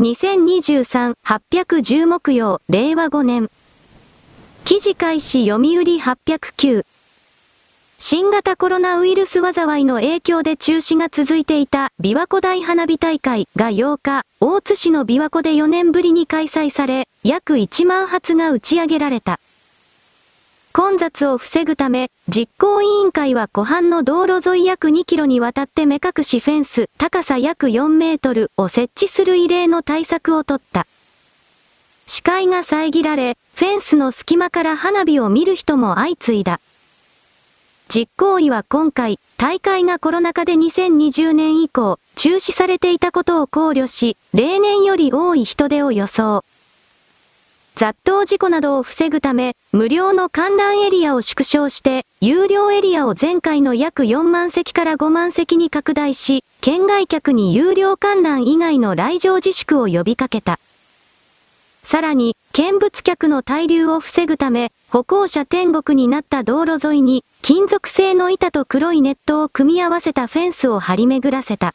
2023-810木曜、令和5年。記事開始読売809。新型コロナウイルス災いの影響で中止が続いていた琵琶湖大花火大会が8日、大津市の琵琶湖で4年ぶりに開催され、約1万発が打ち上げられた。混雑を防ぐため、実行委員会は湖畔の道路沿い約2キロにわたって目隠しフェンス、高さ約4メートルを設置する異例の対策を取った。視界が遮られ、フェンスの隙間から花火を見る人も相次いだ。実行委は今回、大会がコロナ禍で2020年以降、中止されていたことを考慮し、例年より多い人出を予想。雑踏事故などを防ぐため、無料の観覧エリアを縮小して、有料エリアを前回の約4万席から5万席に拡大し、県外客に有料観覧以外の来場自粛を呼びかけた。さらに、見物客の滞留を防ぐため、歩行者天国になった道路沿いに、金属製の板と黒いネットを組み合わせたフェンスを張り巡らせた。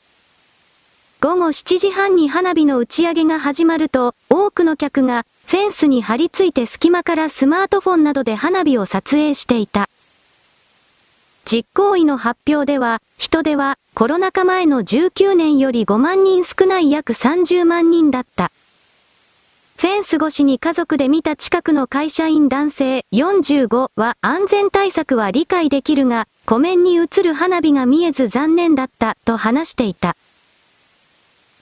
午後7時半に花火の打ち上げが始まると、多くの客が、フェンスに張り付いて隙間からスマートフォンなどで花火を撮影していた。実行委の発表では、人出は、コロナ禍前の19年より5万人少ない約30万人だった。フェンス越しに家族で見た近くの会社員男性45は安全対策は理解できるが、湖面に映る花火が見えず残念だったと話していた。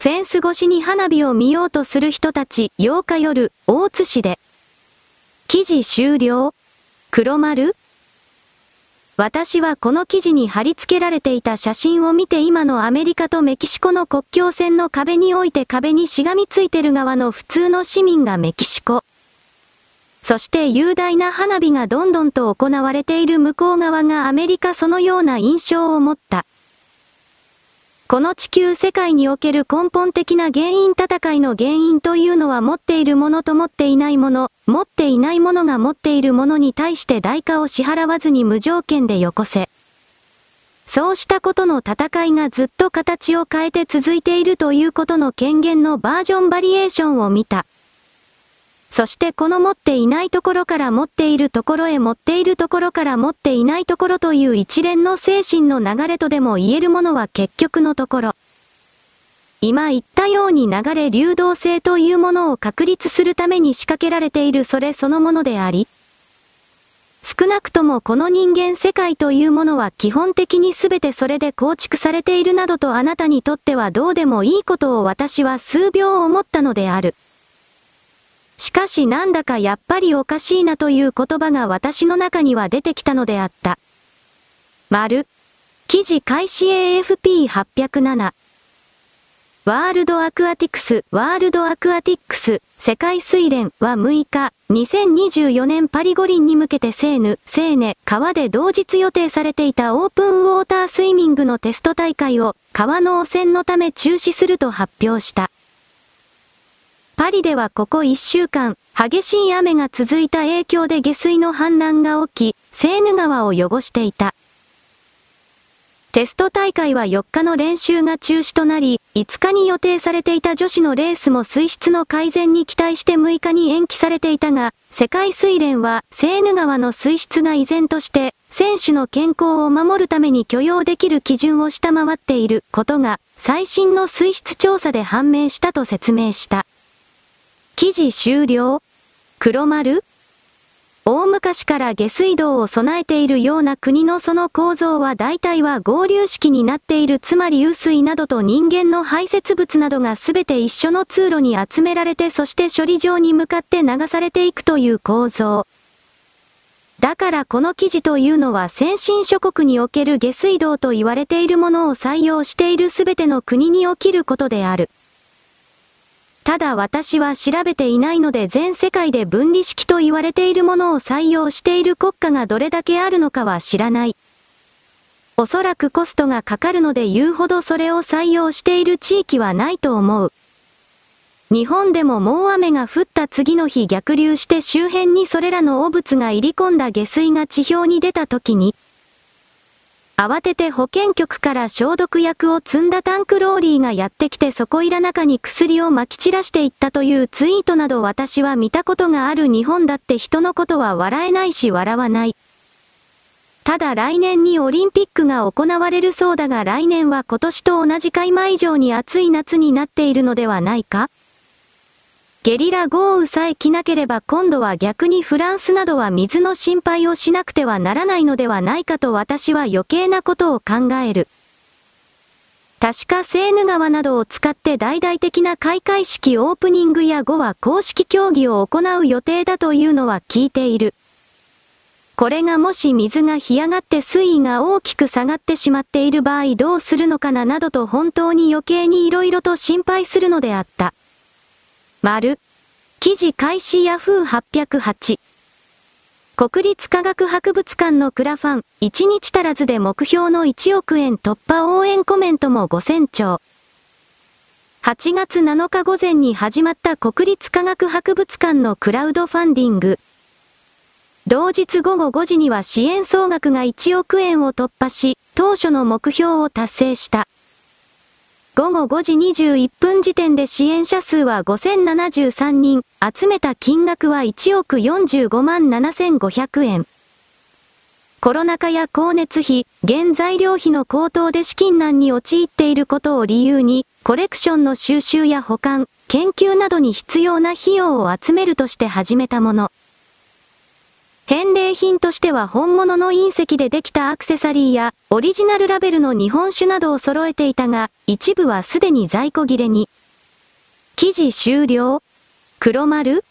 フェンス越しに花火を見ようとする人たち8日夜、大津市で。記事終了？黒丸？私はこの記事に貼り付けられていた写真を見て今のアメリカとメキシコの国境線の壁において壁にしがみついてる側の普通の市民がメキシコ。そして雄大な花火がどんどんと行われている向こう側がアメリカそのような印象を持った。この地球世界における根本的な原因戦いの原因というのは持っているものと持っていないもの、持っていないものが持っているものに対して代価を支払わずに無条件でよこせ。そうしたことの戦いがずっと形を変えて続いているということの権限のバージョンバリエーションを見た。そしてこの持っていないところから持っているところへ持っているところから持っていないところという一連の精神の流れとでも言えるものは結局のところ。今言ったように流れ流動性というものを確立するために仕掛けられているそれそのものであり、少なくともこの人間世界というものは基本的に全てそれで構築されているなどとあなたにとってはどうでもいいことを私は数秒思ったのである。しかしなんだかやっぱりおかしいなという言葉が私の中には出てきたのであった。丸。記事開始 AFP807。ワールドアクアティクス、ワールドアクアティクス、世界水連は6日、2024年パリ五輪に向けてセーヌ、セーネ、川で同日予定されていたオープンウォータースイミングのテスト大会を川の汚染のため中止すると発表した。パリではここ1週間、激しい雨が続いた影響で下水の氾濫が起き、セーヌ川を汚していた。テスト大会は4日の練習が中止となり、5日に予定されていた女子のレースも水質の改善に期待して6日に延期されていたが、世界水連はセーヌ川の水質が依然として、選手の健康を守るために許容できる基準を下回っていることが、最新の水質調査で判明したと説明した。記事終了？黒丸？大昔から下水道を備えているような国のその構造は大体は合流式になっているつまり雨水などと人間の排泄物などがすべて一緒の通路に集められてそして処理場に向かって流されていくという構造。だからこの記事というのは先進諸国における下水道と言われているものを採用しているすべての国に起きることである。ただ私は調べていないので全世界で分離式と言われているものを採用している国家がどれだけあるのかは知らない。おそらくコストがかかるので言うほどそれを採用している地域はないと思う。日本でももう雨が降った次の日逆流して周辺にそれらの汚物が入り込んだ下水が地表に出た時に、慌てて保健局から消毒薬を積んだタンクローリーがやってきてそこいら中に薬を撒き散らしていったというツイートなど私は見たことがある日本だって人のことは笑えないし笑わない。ただ来年にオリンピックが行われるそうだが来年は今年と同じ開幕以上に暑い夏になっているのではないか？ゲリラ豪雨さえ来なければ今度は逆にフランスなどは水の心配をしなくてはならないのではないかと私は余計なことを考える。確かセーヌ川などを使って大々的な開会式オープニングや後は公式競技を行う予定だというのは聞いている。これがもし水が干上がって水位が大きく下がってしまっている場合どうするのかななどと本当に余計に色々と心配するのであった。丸。記事開始ヤフー808。国立科学博物館のクラファン、1日足らずで目標の1億円突破応援コメントも5000兆。8月7日午前に始まった国立科学博物館のクラウドファンディング。同日午後5時には支援総額が1億円を突破し、当初の目標を達成した。午後5時21分時点で支援者数は5073人、集めた金額は1億45万7500円。コロナ禍や光熱費、原材料費の高騰で資金難に陥っていることを理由に、コレクションの収集や保管、研究などに必要な費用を集めるとして始めたもの。返礼品としては本物の隕石でできたアクセサリーや、オリジナルラベルの日本酒などを揃えていたが、一部はすでに在庫切れに。記事終了黒丸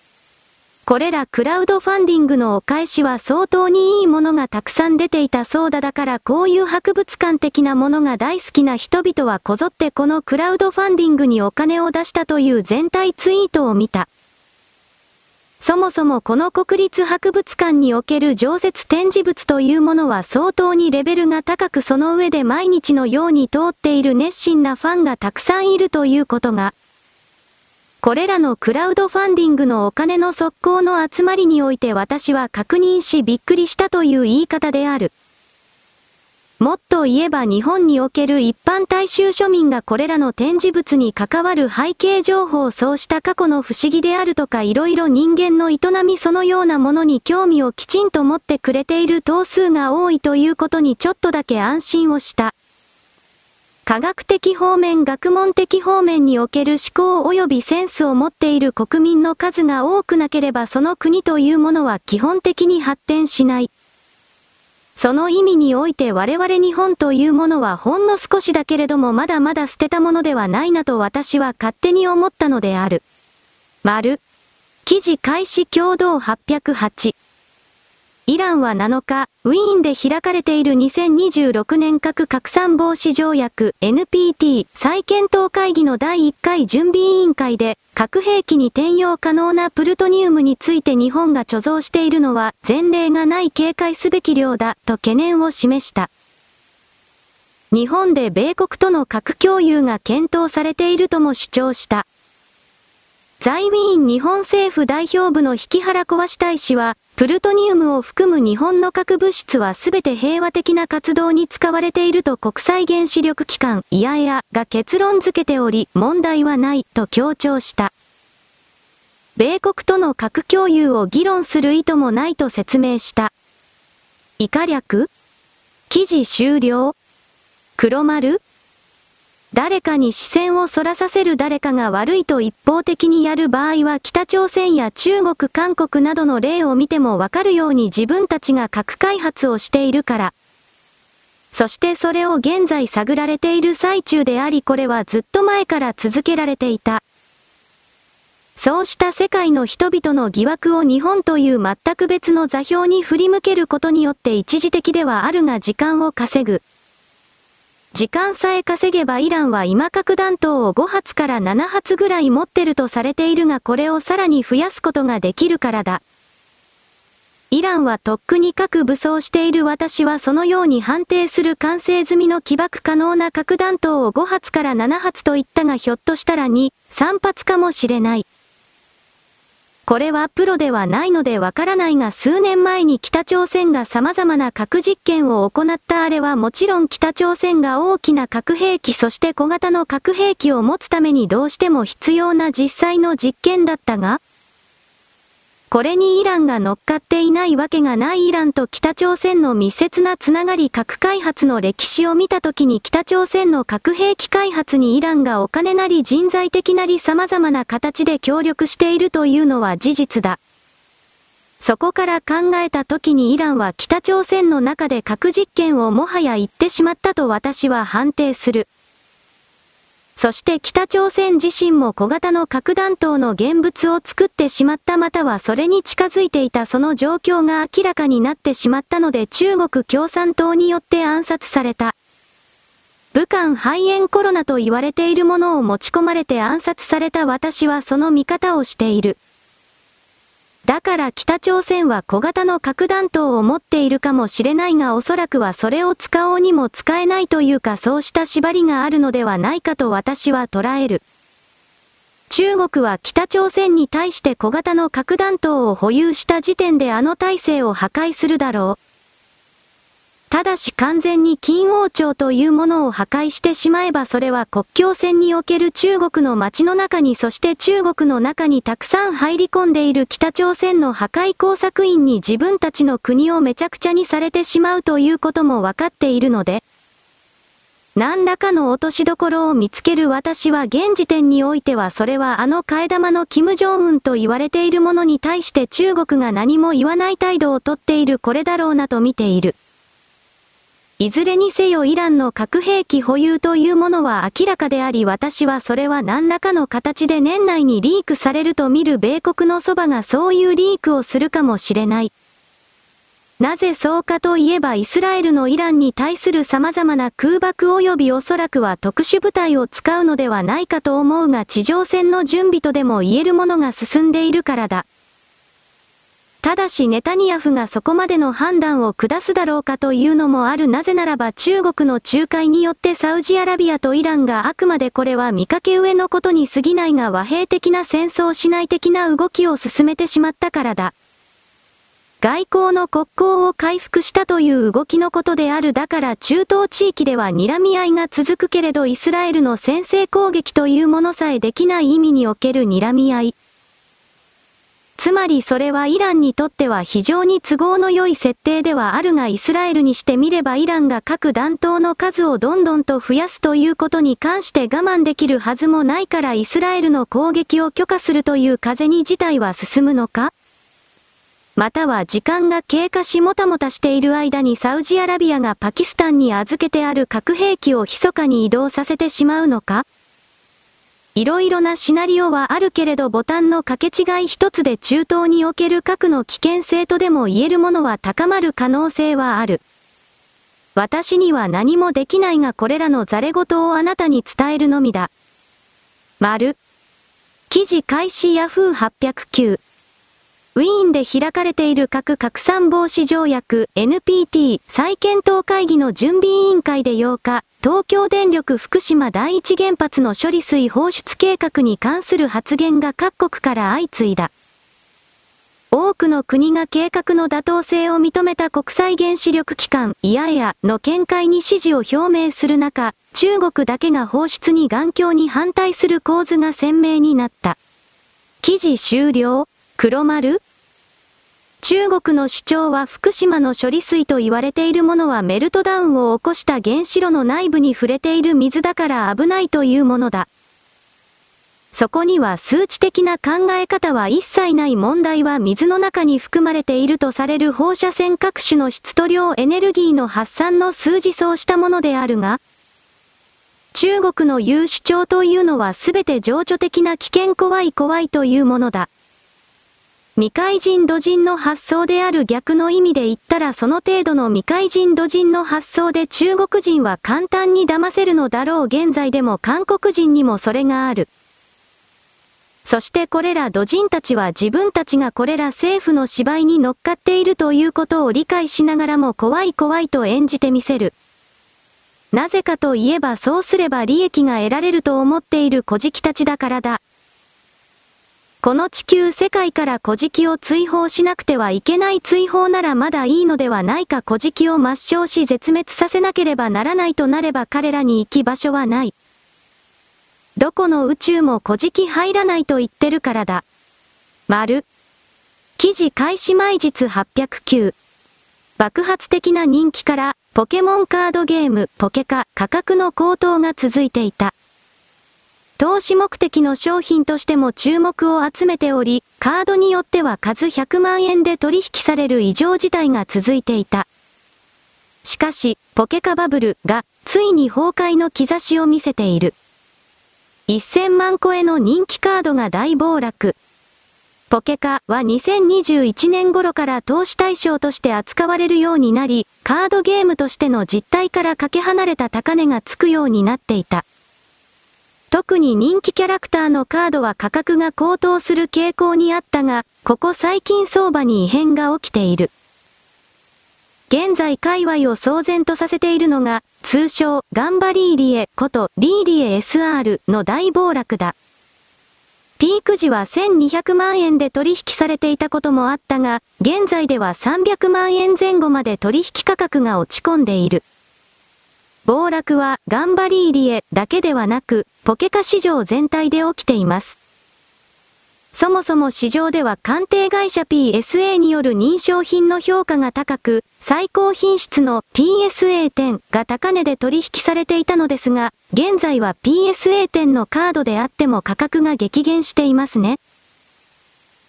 これらクラウドファンディングのお返しは相当にいいものがたくさん出ていたそうだだからこういう博物館的なものが大好きな人々はこぞってこのクラウドファンディングにお金を出したという全体ツイートを見た。そもそもこの国立博物館における常設展示物というものは相当にレベルが高くその上で毎日のように通っている熱心なファンがたくさんいるということが、これらのクラウドファンディングのお金の速攻の集まりにおいて私は確認しびっくりしたという言い方である。もっと言えば日本における一般大衆庶民がこれらの展示物に関わる背景情報をそうした過去の不思議であるとか色々人間の営みそのようなものに興味をきちんと持ってくれている頭数が多いということにちょっとだけ安心をした。科学的方面学問的方面における思考及びセンスを持っている国民の数が多くなければその国というものは基本的に発展しない。その意味において我々日本というものはほんの少しだけれどもまだまだ捨てたものではないなと私は勝手に思ったのである。丸。記事開始共同808。イランは7日、ウィーンで開かれている2026年核拡散防止条約 NPT 再検討会議の第1回準備委員会で、核兵器に転用可能なプルトニウムについて日本が貯蔵しているのは前例がない警戒すべき量だと懸念を示した。日本で米国との核共有が検討されているとも主張した。在ウィーン日本政府代表部の引原小橋大使は、プルトニウムを含む日本の核物質はすべて平和的な活動に使われていると国際原子力機関、イアエアが結論付けており、問題はないと強調した。米国との核共有を議論する意図もないと説明した。以下略？記事終了？黒丸？誰かに視線をそらさせる誰かが悪いと一方的にやる場合は北朝鮮や中国韓国などの例を見てもわかるように自分たちが核開発をしているから。そしてそれを現在探られている最中でありこれはずっと前から続けられていた。そうした世界の人々の疑惑を日本という全く別の座標に振り向けることによって一時的ではあるが時間を稼ぐ。時間さえ稼げばイランは今核弾頭を5発から7発ぐらい持ってるとされているがこれをさらに増やすことができるからだ。イランはとっくに核武装している私はそのように判定する完成済みの起爆可能な核弾頭を5発から7発と言ったがひょっとしたら2、3発かもしれない。これはプロではないのでわからないが数年前に北朝鮮が様々な核実験を行ったあれはもちろん北朝鮮が大きな核兵器そして小型の核兵器を持つためにどうしても必要な実際の実験だったが、これにイランが乗っかっていないわけがないイランと北朝鮮の密接なつながり核開発の歴史を見たときに北朝鮮の核兵器開発にイランがお金なり人材的なり様々な形で協力しているというのは事実だ。そこから考えた時にイランは北朝鮮の中で核実験をもはや言ってしまったと私は判定する。そして北朝鮮自身も小型の核弾頭の現物を作ってしまったまたはそれに近づいていたその状況が明らかになってしまったので中国共産党によって暗殺された。武漢肺炎コロナと言われているものを持ち込まれて暗殺された私はその見方をしている。だから北朝鮮は小型の核弾頭を持っているかもしれないがおそらくはそれを使おうにも使えないというかそうした縛りがあるのではないかと私は捉える。中国は北朝鮮に対して小型の核弾頭を保有した時点であの体制を破壊するだろう。ただし完全に金王朝というものを破壊してしまえばそれは国境線における中国の街の中にそして中国の中にたくさん入り込んでいる北朝鮮の破壊工作員に自分たちの国をめちゃくちゃにされてしまうということも分かっているので、何らかの落としどころを見つける私は現時点においてはそれはあの替え玉の金正恩と言われているものに対して中国が何も言わない態度をとっているこれだろうなと見ている。いずれにせよイランの核兵器保有というものは明らかであり私はそれは何らかの形で年内にリークされると見る米国のそばがそういうリークをするかもしれない。なぜそうかといえばイスラエルのイランに対する様々な空爆及びおそらくは特殊部隊を使うのではないかと思うが地上戦の準備とでも言えるものが進んでいるからだ。ただしネタニヤフがそこまでの判断を下すだろうかというのもあるなぜならば中国の仲介によってサウジアラビアとイランがあくまでこれは見かけ上のことに過ぎないが和平的な戦争しない的な動きを進めてしまったからだ。外交の国交を回復したという動きのことであるだから中東地域では睨み合いが続くけれどイスラエルの先制攻撃というものさえできない意味における睨み合い。つまりそれはイランにとっては非常に都合の良い設定ではあるがイスラエルにしてみればイランが核弾頭の数をどんどんと増やすということに関して我慢できるはずもないからイスラエルの攻撃を許可するという風に事態は進むのか。または時間が経過しもたもたしている間にサウジアラビアがパキスタンに預けてある核兵器を密かに移動させてしまうのか。いろいろなシナリオはあるけれどボタンの掛け違い一つで中東における核の危険性とでも言えるものは高まる可能性はある。私には何もできないがこれらのザレ言をあなたに伝えるのみだ。丸。記事開始ヤフー809。ウィーンで開かれている核拡散防止条約 NPT 再検討会議の準備委員会で8日、東京電力福島第一原発の処理水放出計画に関する発言が各国から相次いだ。多くの国が計画の妥当性を認めた国際原子力機関、イアエアの見解に支持を表明する中、中国だけが放出に眼鏡に反対する構図が鮮明になった。記事終了黒丸？中国の主張は福島の処理水と言われているものはメルトダウンを起こした原子炉の内部に触れている水だから危ないというものだ。そこには数値的な考え方は一切ない問題は水の中に含まれているとされる放射線各種の質と量エネルギーの発散の数字そうしたものであるが、中国の言う主張というのはすべて情緒的な危険怖い怖いというものだ。未開人土人の発想である逆の意味で言ったらその程度の未開人土人の発想で中国人は簡単に騙せるのだろう現在でも韓国人にもそれがある。そしてこれら土人たちは自分たちがこれら政府の芝居に乗っかっているということを理解しながらも怖い怖いと演じてみせる。なぜかといえばそうすれば利益が得られると思っている小じたちだからだ。この地球世界から古事記を追放しなくてはいけない追放ならまだいいのではないか古事記を抹消し絶滅させなければならないとなれば彼らに行き場所はない。どこの宇宙も古事記入らないと言ってるからだ。丸。記事開始前日809。爆発的な人気から、ポケモンカードゲーム、ポケカ、価格の高騰が続いていた。投資目的の商品としても注目を集めており、カードによっては数100万円で取引される異常事態が続いていた。しかし、ポケカバブルが、ついに崩壊の兆しを見せている。1000万個への人気カードが大暴落。ポケカは2021年頃から投資対象として扱われるようになり、カードゲームとしての実態からかけ離れた高値がつくようになっていた。特に人気キャラクターのカードは価格が高騰する傾向にあったが、ここ最近相場に異変が起きている。現在界隈を騒然とさせているのが、通称、ガンバリーリエことリーリエ SR の大暴落だ。ピーク時は1200万円で取引されていたこともあったが、現在では300万円前後まで取引価格が落ち込んでいる。暴落はガンバリーリエだけではなく、ポケカ市場全体で起きています。そもそも市場では鑑定会社 PSA による認証品の評価が高く、最高品質の PSA10 が高値で取引されていたのですが、現在は PSA10 のカードであっても価格が激減していますね。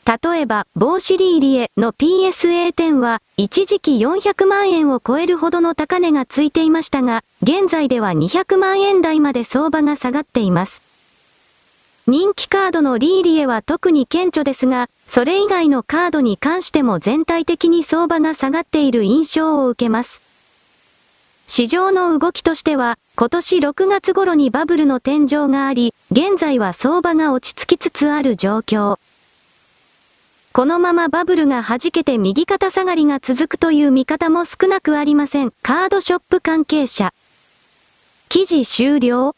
例えば、ボーシリーリエの PSA10 は、一時期400万円を超えるほどの高値がついていましたが、現在では200万円台まで相場が下がっています。人気カードのリーリエは特に顕著ですが、それ以外のカードに関しても全体的に相場が下がっている印象を受けます。市場の動きとしては、今年6月頃にバブルの天井があり、現在は相場が落ち着きつつある状況。このままバブルが弾けて右肩下がりが続くという見方も少なくありません。カードショップ関係者。記事終了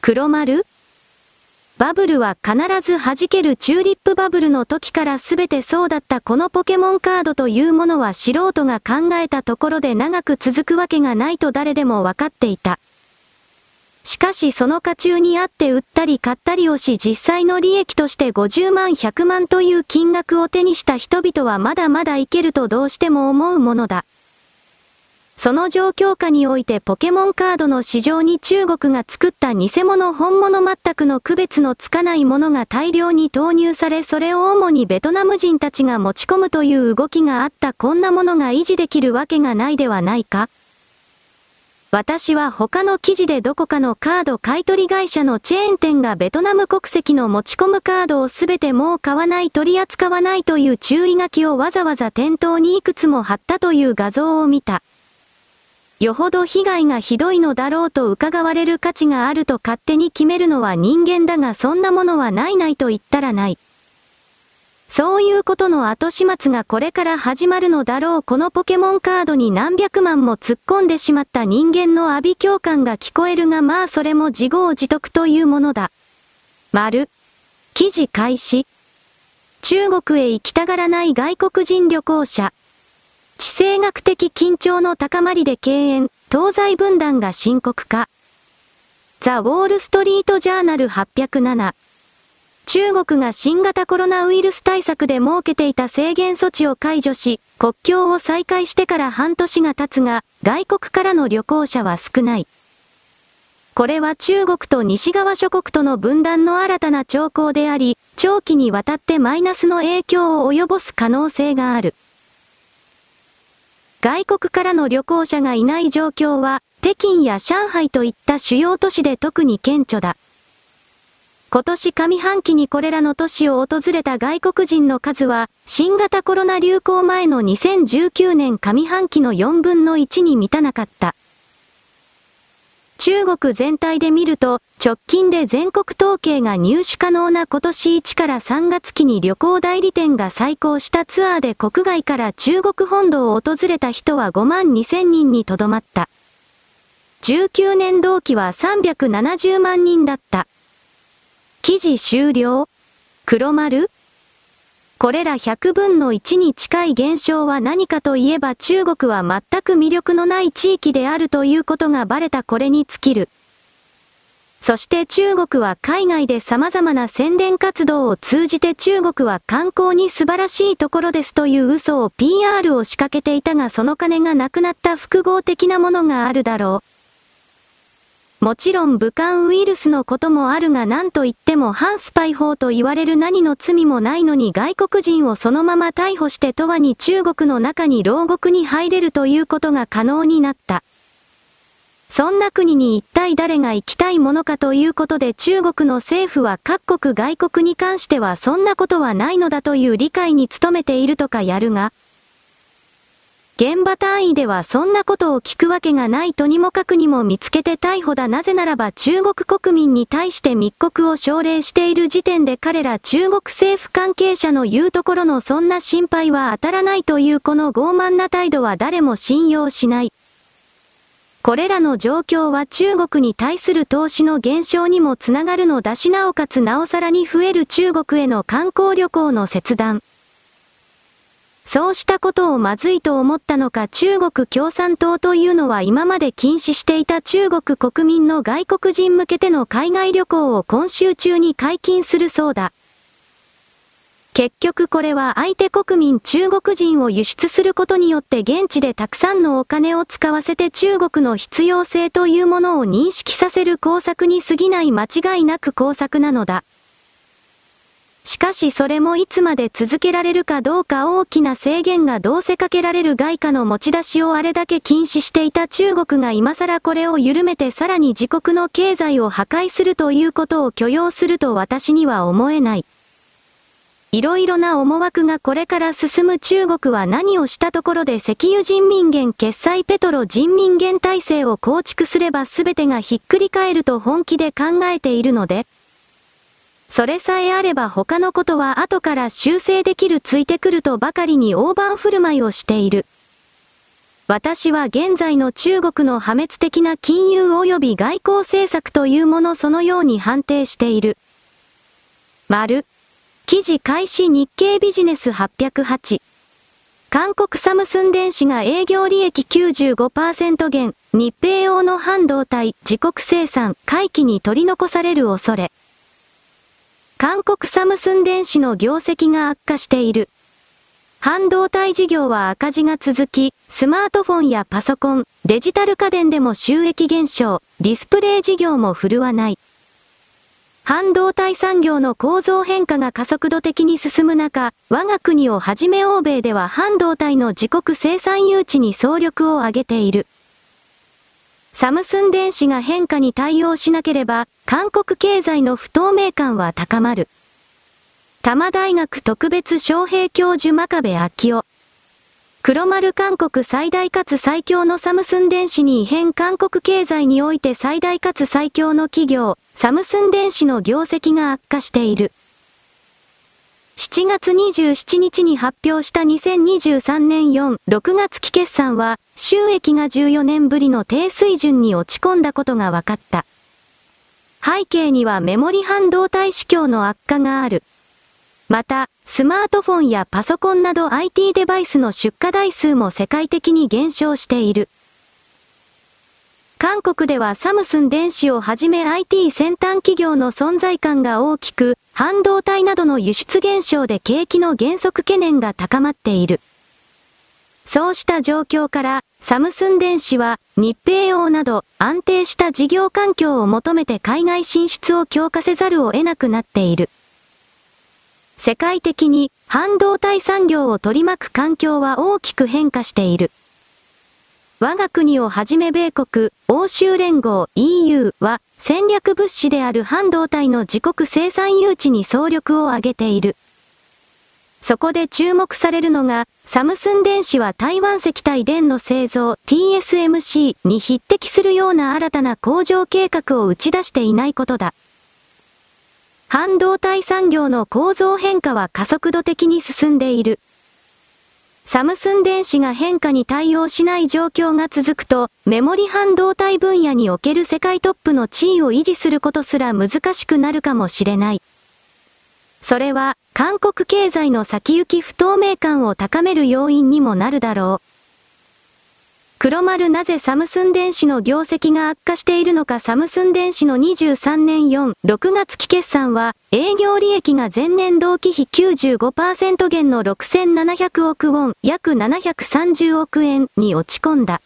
黒丸バブルは必ず弾けるチューリップバブルの時から全てそうだったこのポケモンカードというものは素人が考えたところで長く続くわけがないと誰でも分かっていた。しかしその家中にあって売ったり買ったりをし実際の利益として50万100万という金額を手にした人々はまだまだいけるとどうしても思うものだ。その状況下においてポケモンカードの市場に中国が作った偽物本物全くの区別のつかないものが大量に投入されそれを主にベトナム人たちが持ち込むという動きがあったこんなものが維持できるわけがないではないか私は他の記事でどこかのカード買取会社のチェーン店がベトナム国籍の持ち込むカードをすべてもう買わない取り扱わないという注意書きをわざわざ店頭にいくつも貼ったという画像を見た。よほど被害がひどいのだろうと伺われる価値があると勝手に決めるのは人間だがそんなものはないないと言ったらない。そういうことの後始末がこれから始まるのだろうこのポケモンカードに何百万も突っ込んでしまった人間の阿鼻共感が聞こえるがまあそれも自業自得というものだ。丸。記事開始。中国へ行きたがらない外国人旅行者。地政学的緊張の高まりで敬遠、東西分断が深刻化。ザ・ウォール・ストリート・ジャーナル807。中国が新型コロナウイルス対策で設けていた制限措置を解除し、国境を再開してから半年が経つが、外国からの旅行者は少ない。これは中国と西側諸国との分断の新たな兆候であり、長期にわたってマイナスの影響を及ぼす可能性がある。外国からの旅行者がいない状況は、北京や上海といった主要都市で特に顕著だ。今年上半期にこれらの都市を訪れた外国人の数は、新型コロナ流行前の2019年上半期の4分の1に満たなかった。中国全体で見ると、直近で全国統計が入手可能な今年1から3月期に旅行代理店が再興したツアーで国外から中国本土を訪れた人は5万2000人にとどまった。19年同期は370万人だった。記事終了？黒丸？これら100分の1に近い現象は何かといえば中国は全く魅力のない地域であるということがバレたこれに尽きる。そして中国は海外で様々な宣伝活動を通じて中国は観光に素晴らしいところですという嘘を PR を仕掛けていたがその金がなくなった複合的なものがあるだろう。もちろん武漢ウイルスのこともあるが何と言っても反スパイ法と言われる何の罪もないのに外国人をそのまま逮捕してとわに中国の中に牢獄に入れるということが可能になった。そんな国に一体誰が行きたいものかということで中国の政府は各国外国に関してはそんなことはないのだという理解に努めているとかやるが、現場単位ではそんなことを聞くわけがないとにもかくにも見つけて逮捕だなぜならば中国国民に対して密告を奨励している時点で彼ら中国政府関係者の言うところのそんな心配は当たらないというこの傲慢な態度は誰も信用しない。これらの状況は中国に対する投資の減少にもつながるのだしなおかつなおさらに増える中国への観光旅行の切断。そうしたことをまずいと思ったのか中国共産党というのは今まで禁止していた中国国民の外国人向けての海外旅行を今週中に解禁するそうだ。結局これは相手国民中国人を輸出することによって現地でたくさんのお金を使わせて中国の必要性というものを認識させる工作に過ぎない間違いなく工作なのだ。しかしそれもいつまで続けられるかどうか大きな制限がどうせかけられる外貨の持ち出しをあれだけ禁止していた中国が今更これを緩めてさらに自国の経済を破壊するということを許容すると私には思えない。いろいろな思惑がこれから進む中国は何をしたところで石油人民元決済ペトロ人民元体制を構築すれば全てがひっくり返ると本気で考えているので、それさえあれば他のことは後から修正できるついてくるとばかりに大盤振る舞いをしている。私は現在の中国の破滅的な金融及び外交政策というものそのように判定している。丸。記事開始日経ビジネス808。韓国サムスン電子が営業利益95%減、日米用の半導体、自国生産、回帰に取り残される恐れ。韓国サムスン電子の業績が悪化している。半導体事業は赤字が続き、スマートフォンやパソコン、デジタル家電でも収益減少、ディスプレイ事業も振るわない。半導体産業の構造変化が加速度的に進む中、我が国をはじめ欧米では半導体の自国生産誘致に総力を挙げている。サムスン電子が変化に対応しなければ、韓国経済の不透明感は高まる。多摩大学特別招聘教授真壁昭夫。黒丸韓国最大かつ最強のサムスン電子に異変韓国経済において最大かつ最強の企業、サムスン電子の業績が悪化している。7月27日に発表した2023年4、6月期決算は、収益が14年ぶりの低水準に落ち込んだことが分かった。背景にはメモリ半導体市況の悪化がある。また、スマートフォンやパソコンなど IT デバイスの出荷台数も世界的に減少している。韓国ではサムスン電子をはじめ IT 先端企業の存在感が大きく、半導体などの輸出減少で景気の減速懸念が高まっている。そうした状況から、サムスン電子は日米用など安定した事業環境を求めて海外進出を強化せざるを得なくなっている。世界的に半導体産業を取り巻く環境は大きく変化している。我が国をはじめ米国、欧州連合 EU は戦略物資である半導体の自国生産誘致に総力を挙げている。そこで注目されるのが、サムスン電子は台湾石体電の製造 TSMC に匹敵するような新たな工場計画を打ち出していないことだ。半導体産業の構造変化は加速度的に進んでいる。サムスン電子が変化に対応しない状況が続くと、メモリ半導体分野における世界トップの地位を維持することすら難しくなるかもしれない。それは、韓国経済の先行き不透明感を高める要因にもなるだろう。黒丸なぜサムスン電子の業績が悪化しているのかサムスン電子の23年4、6月期決算は、営業利益が前年同期比95%減の6700億ウォン、約730億円に落ち込んだ。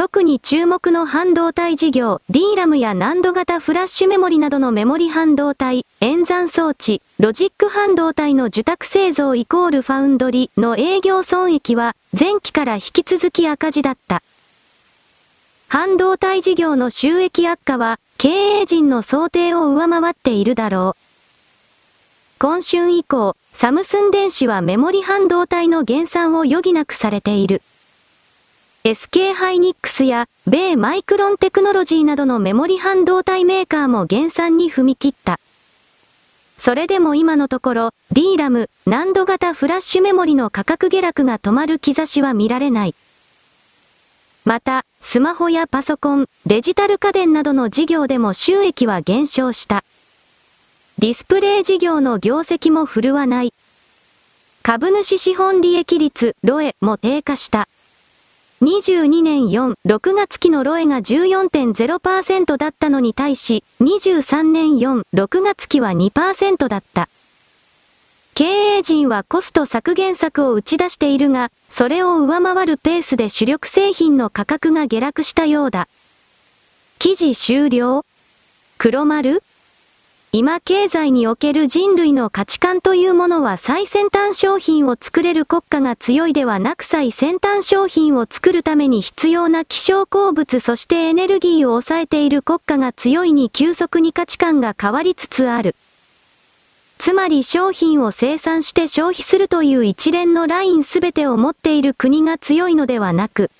特に注目の半導体事業、DRAM や難度型フラッシュメモリなどのメモリ半導体、演算装置、ロジック半導体の受託製造イコールファウンドリの営業損益は前期から引き続き赤字だった。半導体事業の収益悪化は経営陣の想定を上回っているだろう。今春以降、サムスン電子はメモリ半導体の減産を余儀なくされている。SK ハイニックスや米マイクロンテクノロジーなどのメモリ半導体メーカーも減産に踏み切った。それでも今のところ、DRAM、難度型フラッシュメモリの価格下落が止まる兆しは見られない。また、スマホやパソコン、デジタル家電などの事業でも収益は減少した。ディスプレイ事業の業績も振るわない。株主資本利益率、ロエも低下した。22年4、6月期のロエが14.0%だったのに対し、23年4、6月期は2%だった。経営陣はコスト削減策を打ち出しているが、それを上回るペースで主力製品の価格が下落したようだ。記事終了黒丸今経済における人類の価値観というものは最先端商品を作れる国家が強いではなく最先端商品を作るために必要な希少鉱物そしてエネルギーを抑えている国家が強いに急速に価値観が変わりつつある。つまり商品を生産して消費するという一連のラインすべてを持っている国が強いのではなく、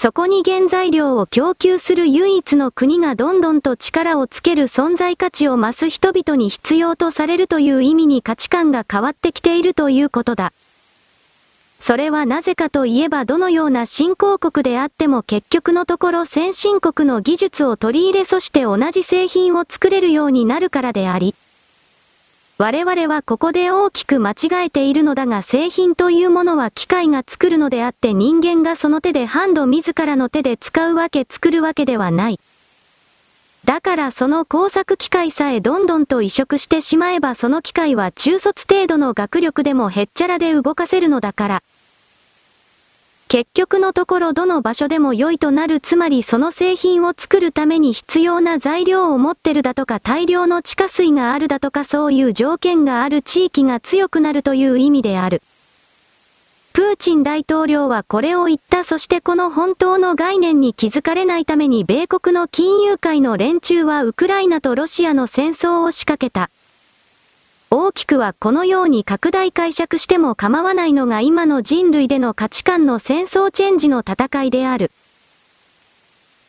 そこに原材料を供給する唯一の国がどんどんと力をつける存在価値を増す人々に必要とされるという意味に価値観が変わってきているということだ。それはなぜかといえばどのような新興国であっても結局のところ先進国の技術を取り入れそして同じ製品を作れるようになるからであり、我々はここで大きく間違えているのだが製品というものは機械が作るのであって人間がその手でハンド自らの手で使うわけ作るわけではない。だからその工作機械さえどんどんと移植してしまえばその機械は中卒程度の学力でもへっちゃらで動かせるのだから。結局のところどの場所でも良いとなるつまりその製品を作るために必要な材料を持ってるだとか大量の地下水があるだとかそういう条件がある地域が強くなるという意味である。プーチン大統領はこれを言ったそしてこの本当の概念に気づかれないために米国の金融界の連中はウクライナとロシアの戦争を仕掛けた。大きくはこのように拡大解釈しても構わないのが今の人類での価値観の戦争チェンジの戦いである。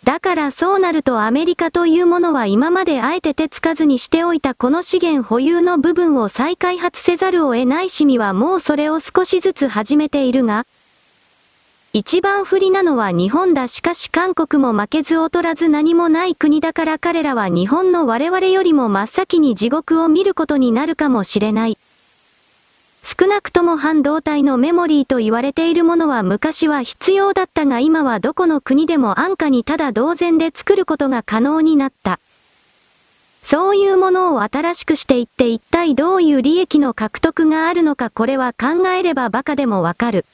だからそうなるとアメリカというものは今まであえて手つかずにしておいたこの資源保有の部分を再開発せざるを得ないしみはもうそれを少しずつ始めているが、一番不利なのは日本だしかし韓国も負けず劣らず何もない国だから彼らは日本の我々よりも真っ先に地獄を見ることになるかもしれない。少なくとも半導体のメモリーと言われているものは昔は必要だったが今はどこの国でも安価にただ同然で作ることが可能になった。そういうものを新しくしていって一体どういう利益の獲得があるのかこれは考えれば馬鹿でもわかる。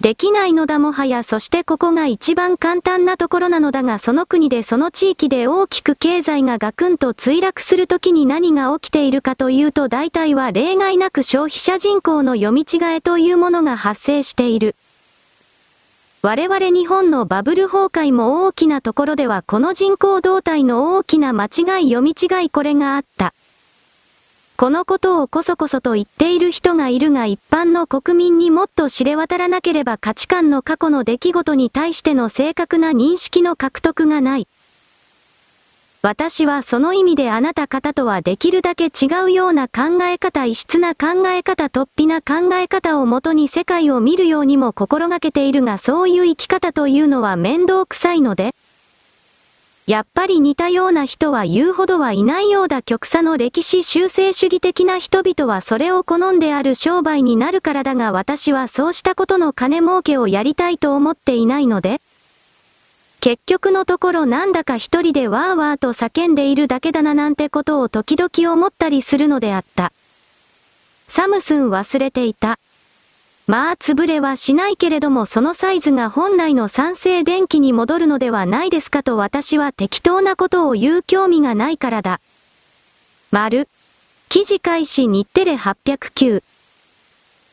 できないのだもはやそしてここが一番簡単なところなのだがその国でその地域で大きく経済がガクンと墜落するときに何が起きているかというと大体は例外なく消費者人口の読み違えというものが発生している。我々日本のバブル崩壊も大きなところではこの人口動態の大きな間違い読み違いこれがあった。このことをこそこそと言っている人がいるが一般の国民にもっと知れ渡らなければ価値観の過去の出来事に対しての正確な認識の獲得がない。私はその意味であなた方とはできるだけ違うような考え方異質な考え方突飛な考え方をもとに世界を見るようにも心がけているがそういう生き方というのは面倒くさいのでやっぱり似たような人は言うほどはいないようだ極左の歴史修正主義的な人々はそれを好んである商売になるからだが私はそうしたことの金儲けをやりたいと思っていないので結局のところなんだか一人でわーわーと叫んでいるだけだななんてことを時々思ったりするのであった。サムスン忘れていた。まあ潰れはしないけれどもそのサイズが本来の酸性電気に戻るのではないですかと私は適当なことを言う興味がないからだ。丸。記事開始日テレ809。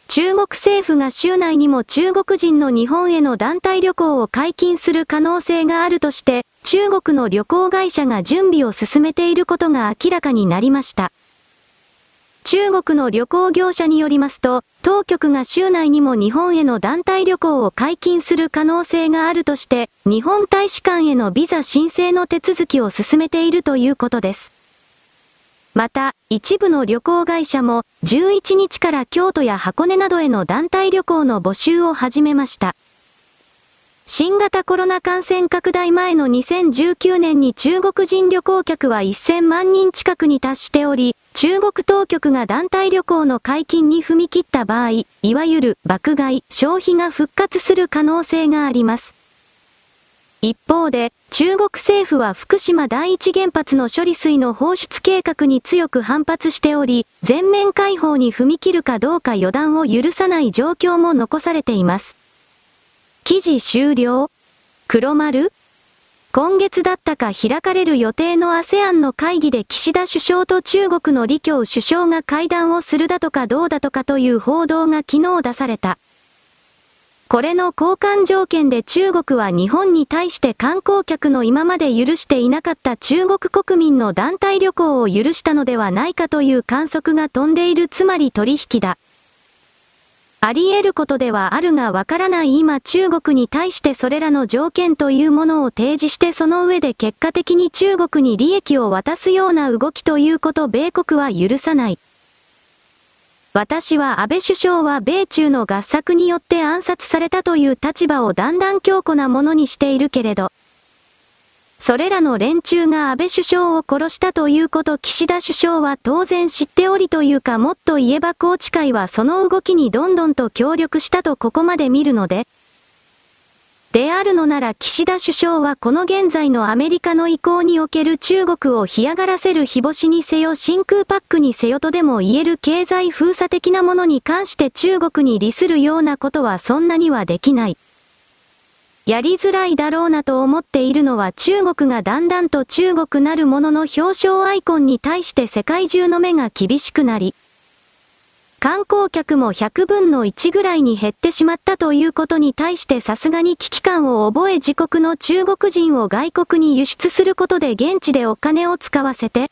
中国政府が週内にも中国人の日本への団体旅行を解禁する可能性があるとして、中国の旅行会社が準備を進めていることが明らかになりました。中国の旅行業者によりますと、当局が週内にも日本への団体旅行を解禁する可能性があるとして、日本大使館へのビザ申請の手続きを進めているということです。また、一部の旅行会社も、11日から京都や箱根などへの団体旅行の募集を始めました。新型コロナ感染拡大前の2019年に中国人旅行客は1000万人近くに達しており、中国当局が団体旅行の解禁に踏み切った場合、いわゆる爆買い、消費が復活する可能性があります。一方で、中国政府は福島第一原発の処理水の放出計画に強く反発しており、全面開放に踏み切るかどうか予断を許さない状況も残されています。記事終了黒丸今月だったか開かれる予定の ASEAN の会議で岸田首相と中国の李強首相が会談をするだとかどうだとかという報道が昨日出された。これの交換条件で中国は日本に対して観光客の今まで許していなかった中国国民の団体旅行を許したのではないかという観測が飛んでいるつまり取引だ。あり得ることではあるがわからない今中国に対してそれらの条件というものを提示してその上で結果的に中国に利益を渡すような動きということ米国は許さない。私は安倍首相は米中の合作によって暗殺されたという立場をだんだん強固なものにしているけれど、それらの連中が安倍首相を殺したということ岸田首相は当然知っておりというかもっと言えば宏池会はその動きにどんどんと協力したとここまで見るので、であるのなら岸田首相はこの現在のアメリカの意向における中国を干上がらせる日干しにせよ真空パックにせよとでも言える経済封鎖的なものに関して中国に利するようなことはそんなにはできない。やりづらいだろうなと思っているのは中国がだんだんと中国なるものの表彰アイコンに対して世界中の目が厳しくなり、観光客も100分の1ぐらいに減ってしまったということに対してさすがに危機感を覚え自国の中国人を外国に輸出することで現地でお金を使わせて、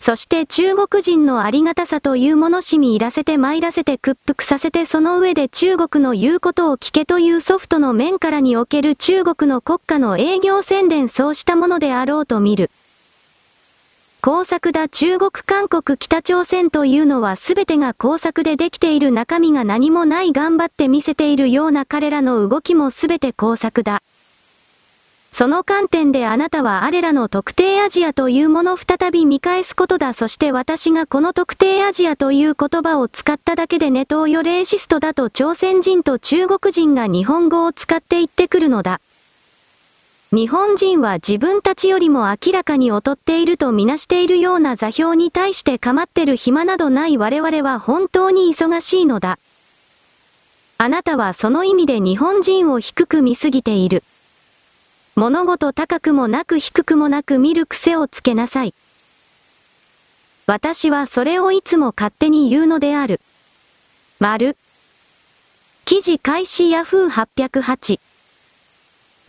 そして中国人のありがたさというものしみいらせて参らせて屈服させてその上で中国の言うことを聞けというソフトの面からにおける中国の国家の営業宣伝そうしたものであろうと見る。工作だ中国韓国北朝鮮というのは全てが工作でできている中身が何もない頑張って見せているような彼らの動きも全て工作だ。その観点であなたはあれらの特定アジアというもの再び見返すことだ。そして私がこの特定アジアという言葉を使っただけでネトウヨレーシストだと朝鮮人と中国人が日本語を使って言ってくるのだ。日本人は自分たちよりも明らかに劣っているとみなしているような座標に対して構ってる暇などない我々は本当に忙しいのだ。あなたはその意味で日本人を低く見すぎている。物事高くもなく低くもなく見る癖をつけなさい。私はそれをいつも勝手に言うのである。丸。記事開始ヤフー808。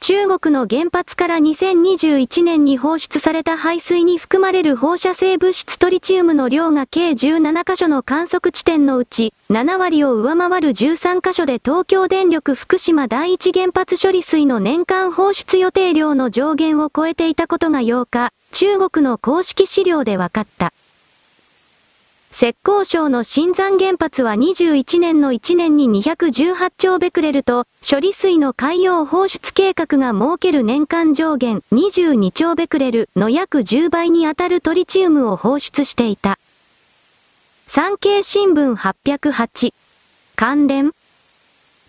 中国の原発から2021年に放出された排水に含まれる放射性物質トリチウムの量が計17カ所の観測地点のうち、7割を上回る13カ所で東京電力福島第一原発処理水の年間放出予定量の上限を超えていたことが8日、中国の公式資料で分かった。浙江省の新山原発は21年の1年に218兆ベクレルと、処理水の海洋放出計画が設ける年間上限22兆ベクレルの約10倍にあたるトリチウムを放出していた。産経新聞808関連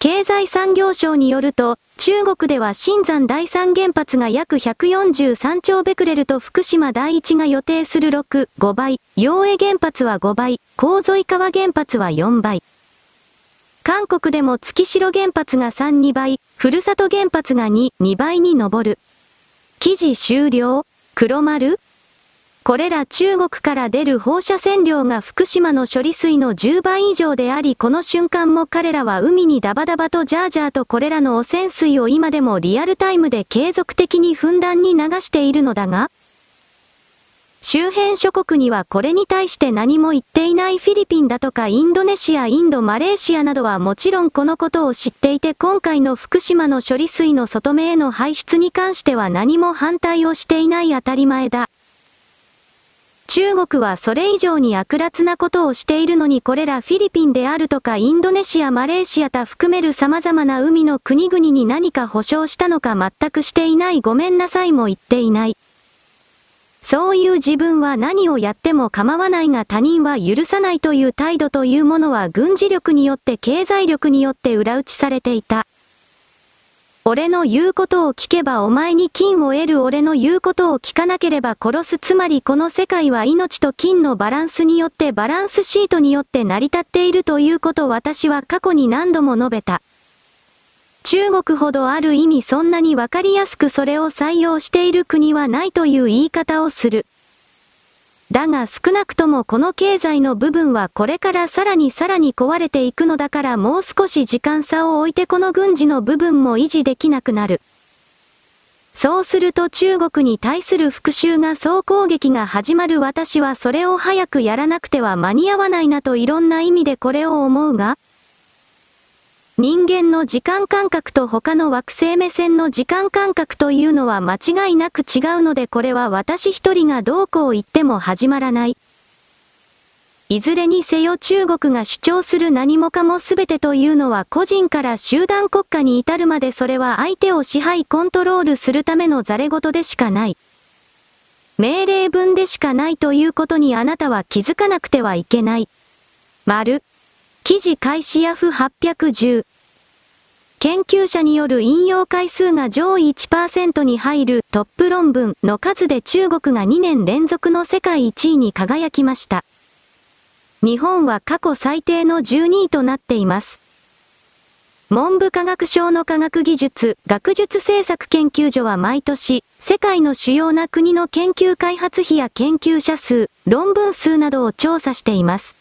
経済産業省によると、中国では新山第三原発が約143兆ベクレルと福島第一が予定する6、5倍、陽江原発は5倍、洪水川原発は4倍。韓国でも月城原発が3、2倍、ふるさと原発が2、2倍に上る。記事終了。黒丸。これら中国から出る放射線量が福島の処理水の10倍以上でありこの瞬間も彼らは海にダバダバとジャージャーとこれらの汚染水を今でもリアルタイムで継続的にふんだんに流しているのだが、周辺諸国にはこれに対して何も言っていないフィリピンだとかインドネシア、インド、マレーシアなどはもちろんこのことを知っていて今回の福島の処理水の外目への排出に関しては何も反対をしていない当たり前だ。中国はそれ以上に悪辣なことをしているのにこれらフィリピンであるとかインドネシア、マレーシア他含める様々な海の国々に何か保証したのか全くしていないごめんなさいも言っていない。そういう自分は何をやっても構わないが他人は許さないという態度というものは軍事力によって経済力によって裏打ちされていた。俺の言うことを聞けばお前に金を得る俺の言うことを聞かなければ殺すつまりこの世界は命と金のバランスによってバランスシートによって成り立っているということ私は過去に何度も述べた。中国ほどある意味そんなにわかりやすくそれを採用している国はないという言い方をする。だが少なくともこの経済の部分はこれからさらにさらに壊れていくのだからもう少し時間差を置いてこの軍事の部分も維持できなくなる。そうすると中国に対する復讐が総攻撃が始まる私はそれを早くやらなくては間に合わないなといろんな意味でこれを思うが、人間の時間感覚と他の惑星目線の時間感覚というのは間違いなく違うのでこれは私一人がどうこう言っても始まらない。いずれにせよ中国が主張する何もかも全てというのは個人から集団国家に至るまでそれは相手を支配コントロールするためのザレ事でしかない。命令文でしかないということにあなたは気づかなくてはいけない。丸。記事開始ヤフ810。研究者による引用回数が上位1%に入るトップ論文の数で中国が2年連続の世界1位に輝きました。日本は過去最低の12位となっています。文部科学省の科学技術、学術政策研究所は毎年、世界の主要な国の研究開発費や研究者数、論文数などを調査しています。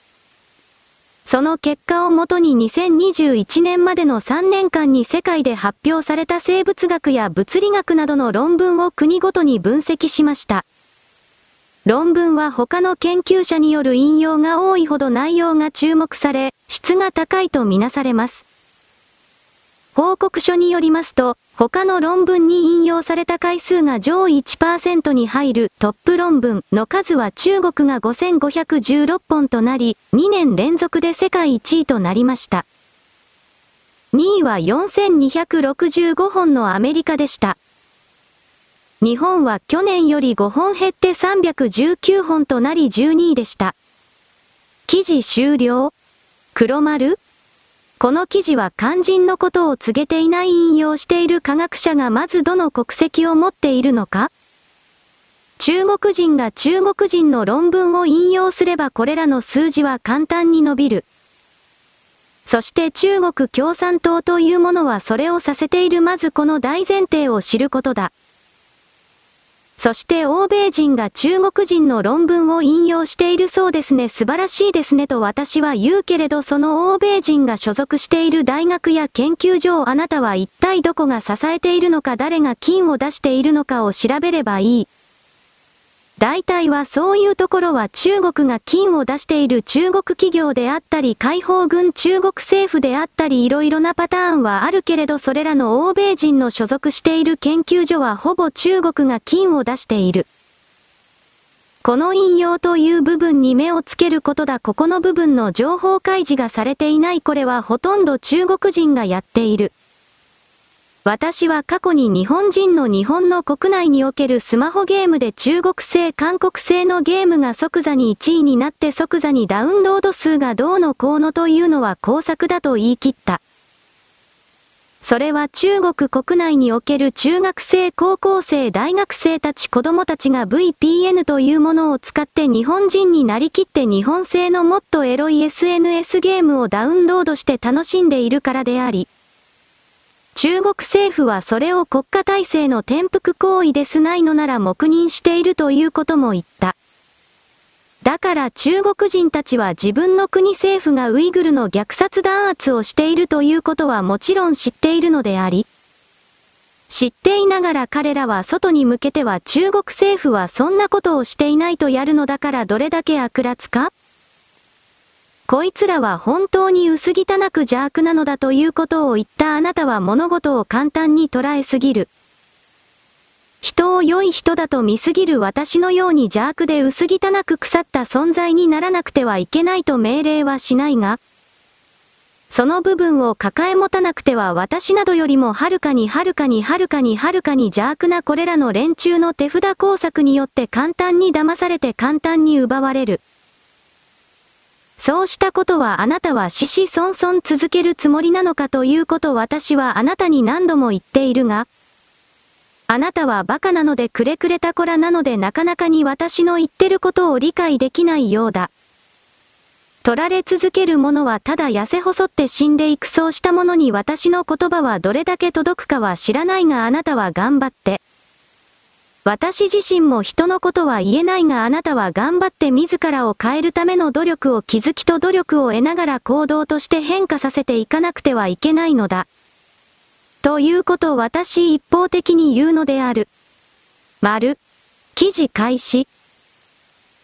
その結果をもとに2021年までの3年間に世界で発表された生物学や物理学などの論文を国ごとに分析しました。論文は他の研究者による引用が多いほど内容が注目され、質が高いとみなされます。報告書によりますと、他の論文に引用された回数が上位1%に入るトップ論文の数は中国が5516本となり、2年連続で世界1位となりました。2位は4265本のアメリカでした。日本は去年より5本減って319本となり12位でした。記事終了黒丸この記事は肝心のことを告げていない引用している科学者がまずどの国籍を持っているのか？中国人が中国人の論文を引用すればこれらの数字は簡単に伸びる。そして中国共産党というものはそれをさせているまずこの大前提を知ることだ。そして欧米人が中国人の論文を引用しているそうですね素晴らしいですねと私は言うけれどその欧米人が所属している大学や研究所をあなたは一体どこが支えているのか誰が金を出しているのかを調べればいい。大体はそういうところは中国が金を出している中国企業であったり解放軍中国政府であったり色々なパターンはあるけれどそれらの欧米人の所属している研究所はほぼ中国が金を出している。この引用という部分に目をつけることだここの部分の情報開示がされていないこれはほとんど中国人がやっている。私は過去に日本人の日本の国内におけるスマホゲームで中国製韓国製のゲームが即座に1位になって即座にダウンロード数がどうのこうのというのは工作だと言い切った。それは中国国内における中学生、高校生、大学生たち子供たちが VPN というものを使って日本人になりきって日本製のもっとエロい SNS ゲームをダウンロードして楽しんでいるからであり、中国政府はそれを国家体制の転覆行為ですないのなら黙認しているということも言った。だから中国人たちは自分の国政府がウイグルの虐殺弾圧をしているということはもちろん知っているのであり、知っていながら彼らは外に向けては中国政府はそんなことをしていないとやるのだからどれだけ悪辣か？こいつらは本当に薄汚く邪悪なのだということを言ったあなたは物事を簡単に捉えすぎる。人を良い人だと見すぎる私のように邪悪で薄汚く腐った存在にならなくてはいけないと命令はしないが、その部分を抱え持たなくては私などよりもはるかにはるかにはるかにはるかに邪悪なこれらの連中の手札工作によって簡単に騙されて簡単に奪われる。そうしたことはあなたは死死孫孫続けるつもりなのかということ私はあなたに何度も言っているが、あなたはバカなのでくれくれた子らなのでなかなかに私の言ってることを理解できないようだ。取られ続ける者はただ痩せ細って死んでいくそうした者に私の言葉はどれだけ届くかは知らないがあなたは頑張って。私自身も人のことは言えないがあなたは頑張って自らを変えるための努力を気づきと努力を得ながら行動として変化させていかなくてはいけないのだ。ということを私一方的に言うのである。丸。記事開始。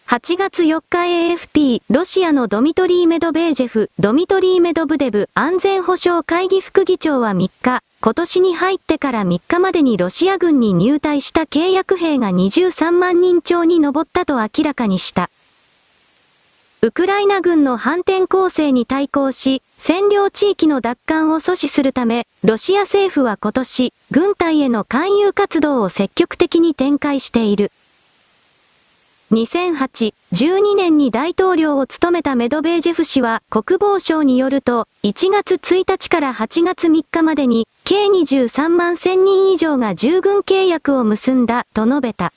8月4日 AFP、ロシアのドミトリー・メドベージェフ、ドミトリー・メドブデブ安全保障会議副議長は3日、今年に入ってから3日までにロシア軍に入隊した契約兵が23万人超に上ったと明らかにした。ウクライナ軍の反転攻勢に対抗し、占領地域の奪還を阻止するため、ロシア政府は今年、軍隊への勧誘活動を積極的に展開している。2008、12年に大統領を務めたメドベージェフ氏は国防省によると、1月1日から8月3日までに、計23万1000人以上が従軍契約を結んだ、と述べた。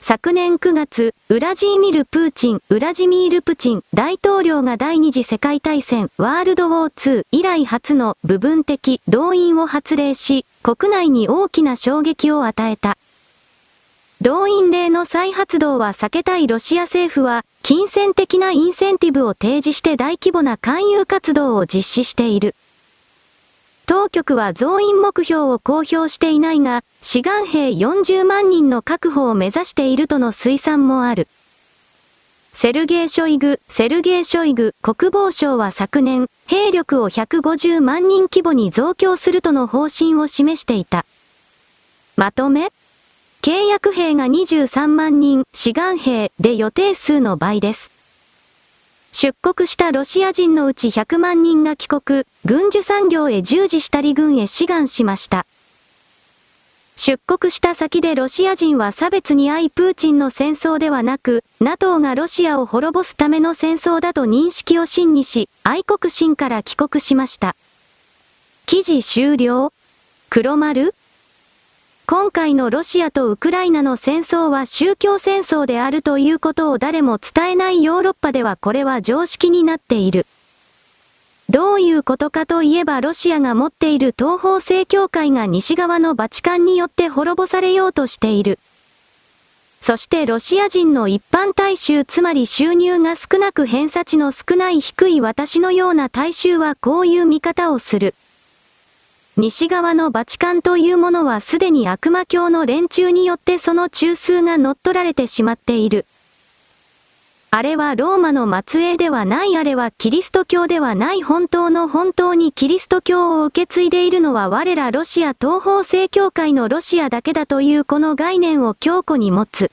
昨年9月、ウラジーミル・プーチン、ウラジミール・プチン大統領が第二次世界大戦、ワールドウォー2以来初の部分的動員を発令し、国内に大きな衝撃を与えた。動員令の再発動は避けたいロシア政府は、金銭的なインセンティブを提示して大規模な勧誘活動を実施している。当局は増員目標を公表していないが、志願兵40万人の確保を目指しているとの推算もある。セルゲー・ショイグ、セルゲー・ショイグ国防省は昨年、兵力を150万人規模に増強するとの方針を示していた。まとめ契約兵が23万人、志願兵で予定数の倍です。出国したロシア人のうち100万人が帰国、軍需産業へ従事したり軍へ志願しました。出国した先でロシア人は差別に遭いプーチンの戦争ではなく、NATO がロシアを滅ぼすための戦争だと認識を真にし、愛国心から帰国しました。記事終了黒丸今回のロシアとウクライナの戦争は宗教戦争であるということを誰も伝えないヨーロッパではこれは常識になっている。どういうことかといえばロシアが持っている東方正教会が西側のバチカンによって滅ぼされようとしている。そしてロシア人の一般大衆つまり収入が少なく偏差値の少ない低い私のような大衆はこういう見方をする。西側のバチカンというものはすでに悪魔教の連中によってその中枢が乗っ取られてしまっている。あれはローマの末裔ではないあれはキリスト教ではない本当の本当にキリスト教を受け継いでいるのは我らロシア東方正教会のロシアだけだというこの概念を強固に持つ。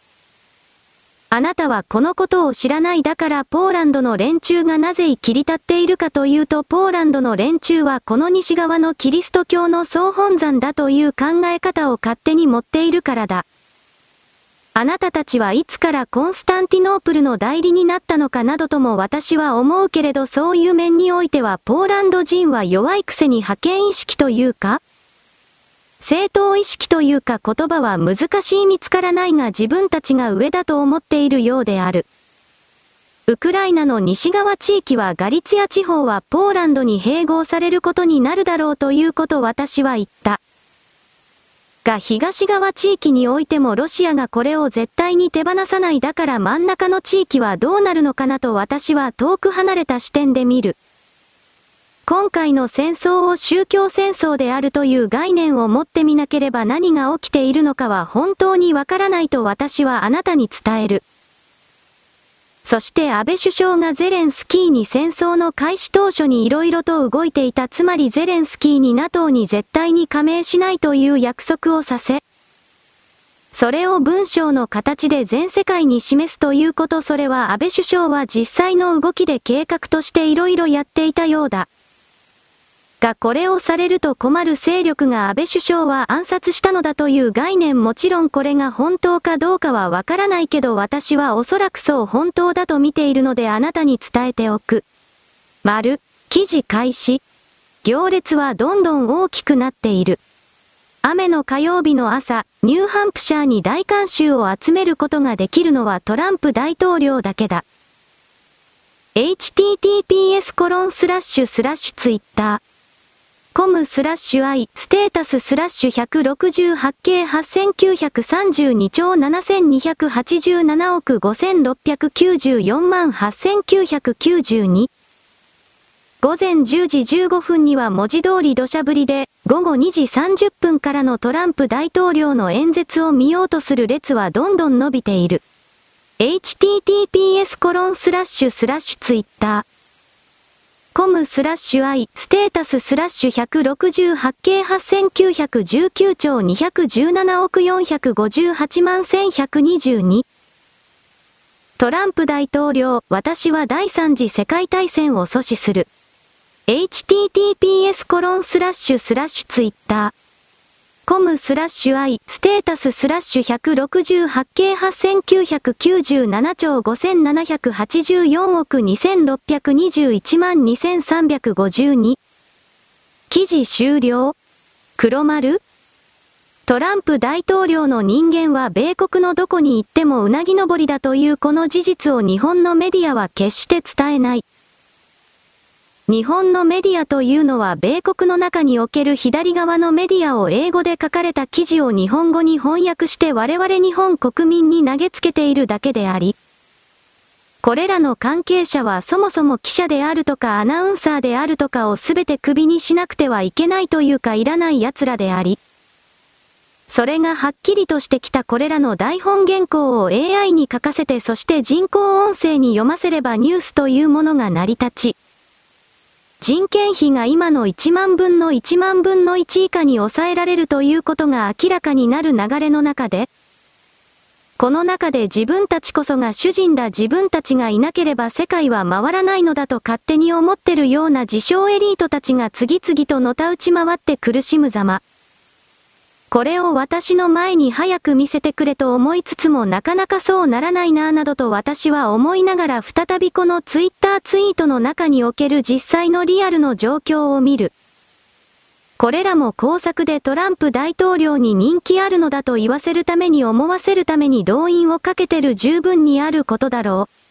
あなたはこのことを知らないだからポーランドの連中がなぜ切り立っているかというとポーランドの連中はこの西側のキリスト教の総本山だという考え方を勝手に持っているからだ。あなたたちはいつからコンスタンティノープルの代理になったのかなどとも私は思うけれどそういう面においてはポーランド人は弱いくせに覇権意識というか正当意識というか言葉は難しい見つからないが自分たちが上だと思っているようである。ウクライナの西側地域はガリツヤ地方はポーランドに併合されることになるだろうということ私は言った。が東側地域においてもロシアがこれを絶対に手放さないだから真ん中の地域はどうなるのかなと私は遠く離れた視点で見る。今回の戦争を宗教戦争であるという概念を持ってみなければ何が起きているのかは本当にわからないと私はあなたに伝える。そして安倍首相がゼレンスキーに戦争の開始当初に色々と動いていたつまりゼレンスキーに NATO に絶対に加盟しないという約束をさせ、それを文章の形で全世界に示すということそれは安倍首相は実際の動きで計画として色々やっていたようだ。がこれをされると困る勢力が安倍首相は暗殺したのだという概念もちろんこれが本当かどうかはわからないけど私はおそらくそう本当だと見ているのであなたに伝えておく。丸、記事開始。行列はどんどん大きくなっている。雨の火曜日の朝、ニューハンプシャーに大観衆を集めることができるのはトランプ大統領だけだ。https コロンスラッシュスラッシュツイッターコムスラッシュ i ステータススラッシュ168系8932兆7287億5694万8992午前10時15分には文字通り土砂降りで、午後2時30分からのトランプ大統領の演説を見ようとする列はどんどん伸びている。https コロンスラッシュスラッシュツイッターコムスラッシュ i ステータススラッシュ168系8919兆217億458万1122トランプ大統領、私は第三次世界大戦を阻止する。https コロンスラッシュスラッシュツイッターコムスラッシュ i ステータススラッシュ168系8997兆5784億2621万2352記事終了。黒丸。トランプ大統領の人間は米国のどこに行ってもうなぎ登りだというこの事実を日本のメディアは決して伝えない。日本のメディアというのは米国の中における左側のメディアを英語で書かれた記事を日本語に翻訳して我々日本国民に投げつけているだけであり、これらの関係者はそもそも記者であるとかアナウンサーであるとかをすべて首にしなくてはいけないというかいらない奴らであり、それがはっきりとしてきたこれらの台本原稿を AI に書かせてそして人工音声に読ませればニュースというものが成り立ち、人件費が今の1万分の1万分の1以下に抑えられるということが明らかになる流れの中で、この中で自分たちこそが主人だ自分たちがいなければ世界は回らないのだと勝手に思ってるような自称エリートたちが次々とのたうち回って苦しむざま。これを私の前に早く見せてくれと思いつつもなかなかそうならないなぁなどと私は思いながら再びこのツイッターツイートの中における実際のリアルの状況を見る。これらも工作でトランプ大統領に人気あるのだと言わせるために思わせるために動員をかけてる十分にあることだろう。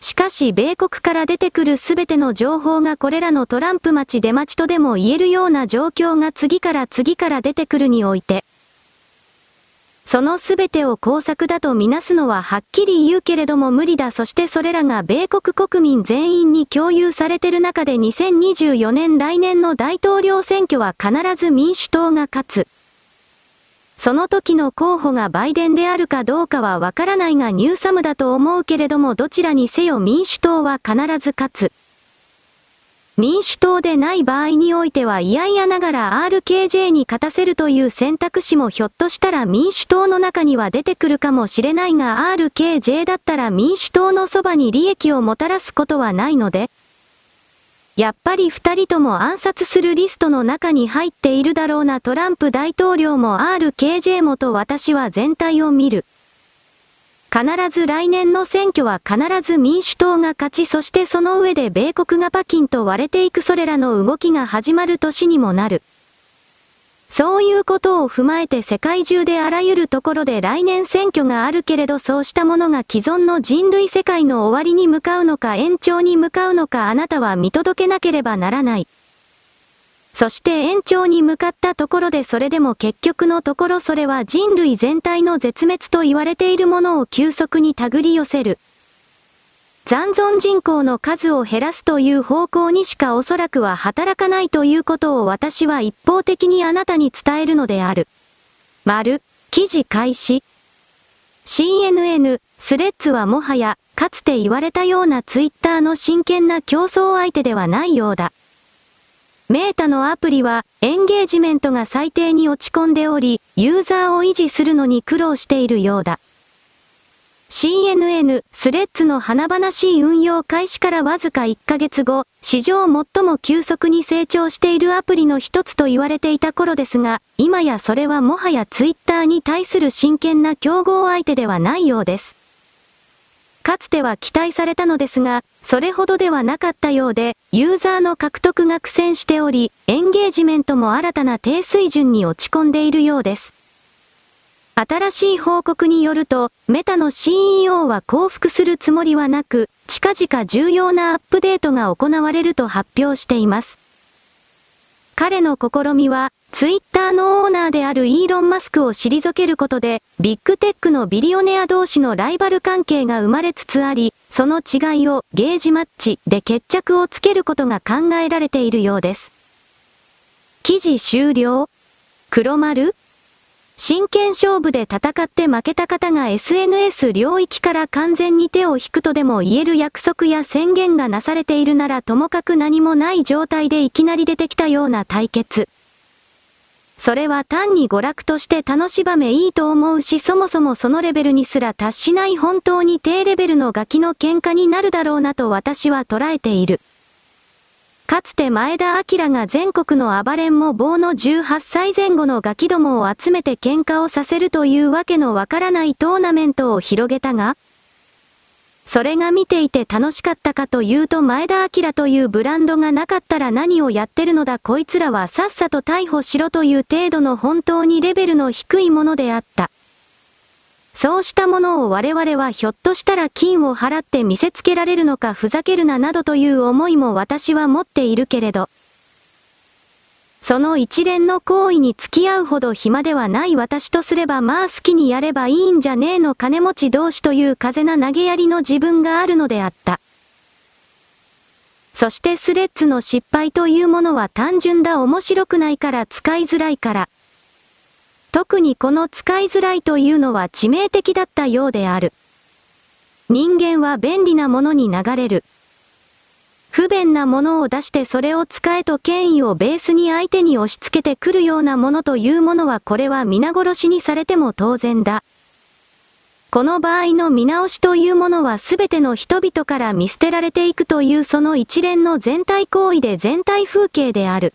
しかし米国から出てくるすべての情報がこれらのトランプ町出町とでも言えるような状況が次から次から出てくるにおいて、そのすべてを工作だとみなすのははっきり言うけれども無理だそしてそれらが米国国民全員に共有されてる中で2024年来年の大統領選挙は必ず民主党が勝つ。その時の候補がバイデンであるかどうかはわからないがニューサムだと思うけれどもどちらにせよ民主党は必ず勝つ。民主党でない場合においては嫌々ながら RKJ に勝たせるという選択肢もひょっとしたら民主党の中には出てくるかもしれないが RKJ だったら民主党のそばに利益をもたらすことはないので、やっぱり二人とも暗殺するリストの中に入っているだろうなトランプ大統領も RKJ もと私は全体を見る。必ず来年の選挙は必ず民主党が勝ちそしてその上で米国がパキンと割れていくそれらの動きが始まる年にもなる。そういうことを踏まえて世界中であらゆるところで来年選挙があるけれどそうしたものが既存の人類世界の終わりに向かうのか延長に向かうのかあなたは見届けなければならない。そして延長に向かったところでそれでも結局のところそれは人類全体の絶滅と言われているものを急速に手繰り寄せる。残存人口の数を減らすという方向にしかおそらくは働かないということを私は一方的にあなたに伝えるのである。丸、記事開始。CNN、スレッズはもはや、かつて言われたようなツイッターの真剣な競争相手ではないようだ。メータのアプリは、エンゲージメントが最低に落ち込んでおり、ユーザーを維持するのに苦労しているようだ。CNN、スレッズの華々しい運用開始からわずか1ヶ月後、史上最も急速に成長しているアプリの一つと言われていた頃ですが、今やそれはもはやツイッターに対する真剣な競合相手ではないようです。かつては期待されたのですが、それほどではなかったようで、ユーザーの獲得が苦戦しており、エンゲージメントも新たな低水準に落ち込んでいるようです。新しい報告によると、メタの CEO は降伏するつもりはなく、近々重要なアップデートが行われると発表しています。彼の試みは、ツイッターのオーナーであるイーロン・マスクを退けることで、ビッグテックのビリオネア同士のライバル関係が生まれつつあり、その違いをゲージマッチで決着をつけることが考えられているようです。記事終了黒丸真剣勝負で戦って負けた方が SNS 領域から完全に手を引くとでも言える約束や宣言がなされているならともかく何もない状態でいきなり出てきたような対決。それは単に娯楽として楽しばめいいと思うしそもそもそのレベルにすら達しない本当に低レベルのガキの喧嘩になるだろうなと私は捉えている。かつて前田明が全国の暴れんも棒の18歳前後のガキどもを集めて喧嘩をさせるというわけのわからないトーナメントを広げたが、それが見ていて楽しかったかというと前田明というブランドがなかったら何をやってるのだこいつらはさっさと逮捕しろという程度の本当にレベルの低いものであった。そうしたものを我々はひょっとしたら金を払って見せつけられるのかふざけるななどという思いも私は持っているけれど。その一連の行為に付き合うほど暇ではない私とすればまあ好きにやればいいんじゃねえの金持ち同士という風な投げやりの自分があるのであった。そしてスレッズの失敗というものは単純だ面白くないから使いづらいから。特にこの使いづらいというのは致命的だったようである。人間は便利なものに流れる。不便なものを出してそれを使えと権威をベースに相手に押し付けてくるようなものというものはこれは皆殺しにされても当然だ。この場合の見直しというものは全ての人々から見捨てられていくというその一連の全体行為で全体風景である。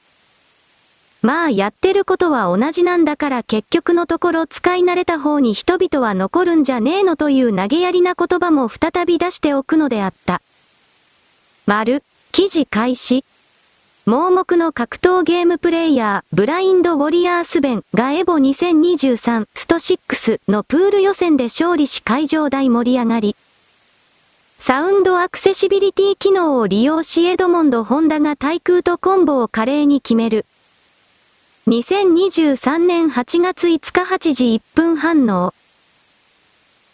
まあやってることは同じなんだから結局のところ使い慣れた方に人々は残るんじゃねえのという投げやりな言葉も再び出しておくのであった。丸、記事開始。盲目の格闘ゲームプレイヤー、ブラインドウォリアースベンがエボ2023スト6のプール予選で勝利し会場大盛り上がり。サウンドアクセシビリティ機能を利用しエドモンド・ホンダが対空とコンボを華麗に決める。2023年8月5日8時1分反応。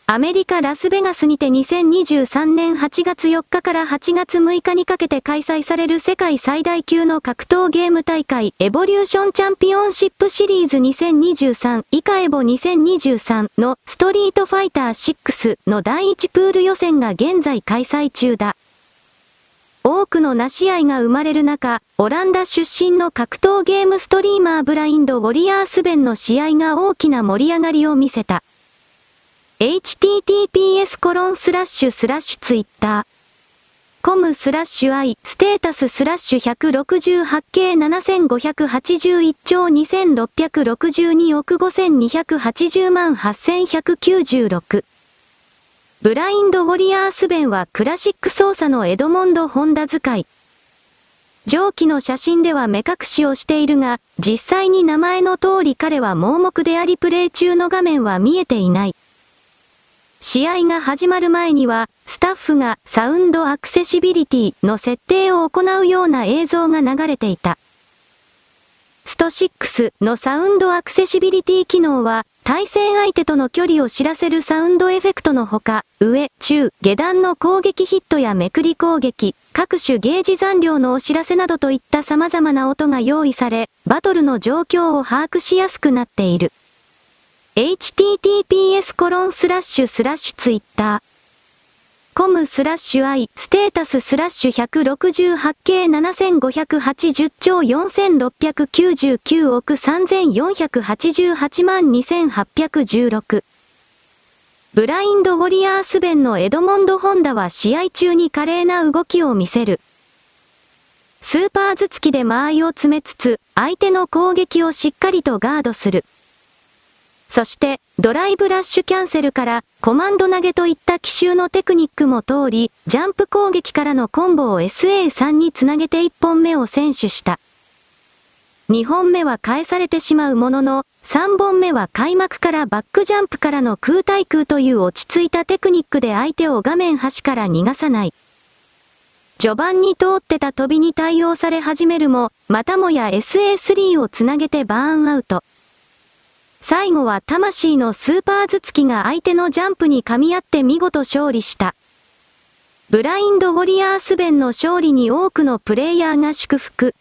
アメリカ・ラスベガスにて2023年8月4日から8月6日にかけて開催される世界最大級の格闘ゲーム大会エボリューションチャンピオンシップシリーズ2023以下エボ2023のストリートファイター6の第1プール予選が現在開催中だ。多くのなし合いが生まれる中、オランダ出身の格闘ゲームストリーマーブラインド・ウォリアースベンの試合が大きな盛り上がりを見せた。https コロンスラッシュスラッシュツイッター。コムスラッシュ i ステータススラッシュ 168K 7581兆2662億5280万8196ブラインド・ウォリアースベンはクラシック操作のエドモンド・ホンダ使い。上記の写真では目隠しをしているが、実際に名前の通り彼は盲目でありプレイ中の画面は見えていない。試合が始まる前には、スタッフがサウンドアクセシビリティの設定を行うような映像が流れていた。スト6のサウンドアクセシビリティ機能は、対戦相手との距離を知らせるサウンドエフェクトのほか、上、中、下段の攻撃ヒットやめくり攻撃、各種ゲージ残量のお知らせなどといった様々な音が用意され、バトルの状況を把握しやすくなっている。https コロンスラッシュスラッシュツイッターコロンスラッシュスラッシュツイ。スラッシュ i ステータススラッシュ 168K7580 兆4699億3488万2816ブラインド・ウォリアースベンのエドモンド・ホンダは試合中に華麗な動きを見せる。スーパー頭突きで間合いを詰めつつ、相手の攻撃をしっかりとガードする。そして、ドライブラッシュキャンセルから、コマンド投げといった奇襲のテクニックも通り、ジャンプ攻撃からのコンボを SA3 につなげて1本目を選手した。2本目は返されてしまうものの、3本目は開幕からバックジャンプからの空対空という落ち着いたテクニックで相手を画面端から逃がさない。序盤に通ってた飛びに対応され始めるも、またもや SA3 をつなげてバーンアウト。最後は魂のスーパー頭突きが相手のジャンプに噛み合って見事勝利した。ブラインド・ウォリアースベンの勝利に多くのプレイヤーが祝福。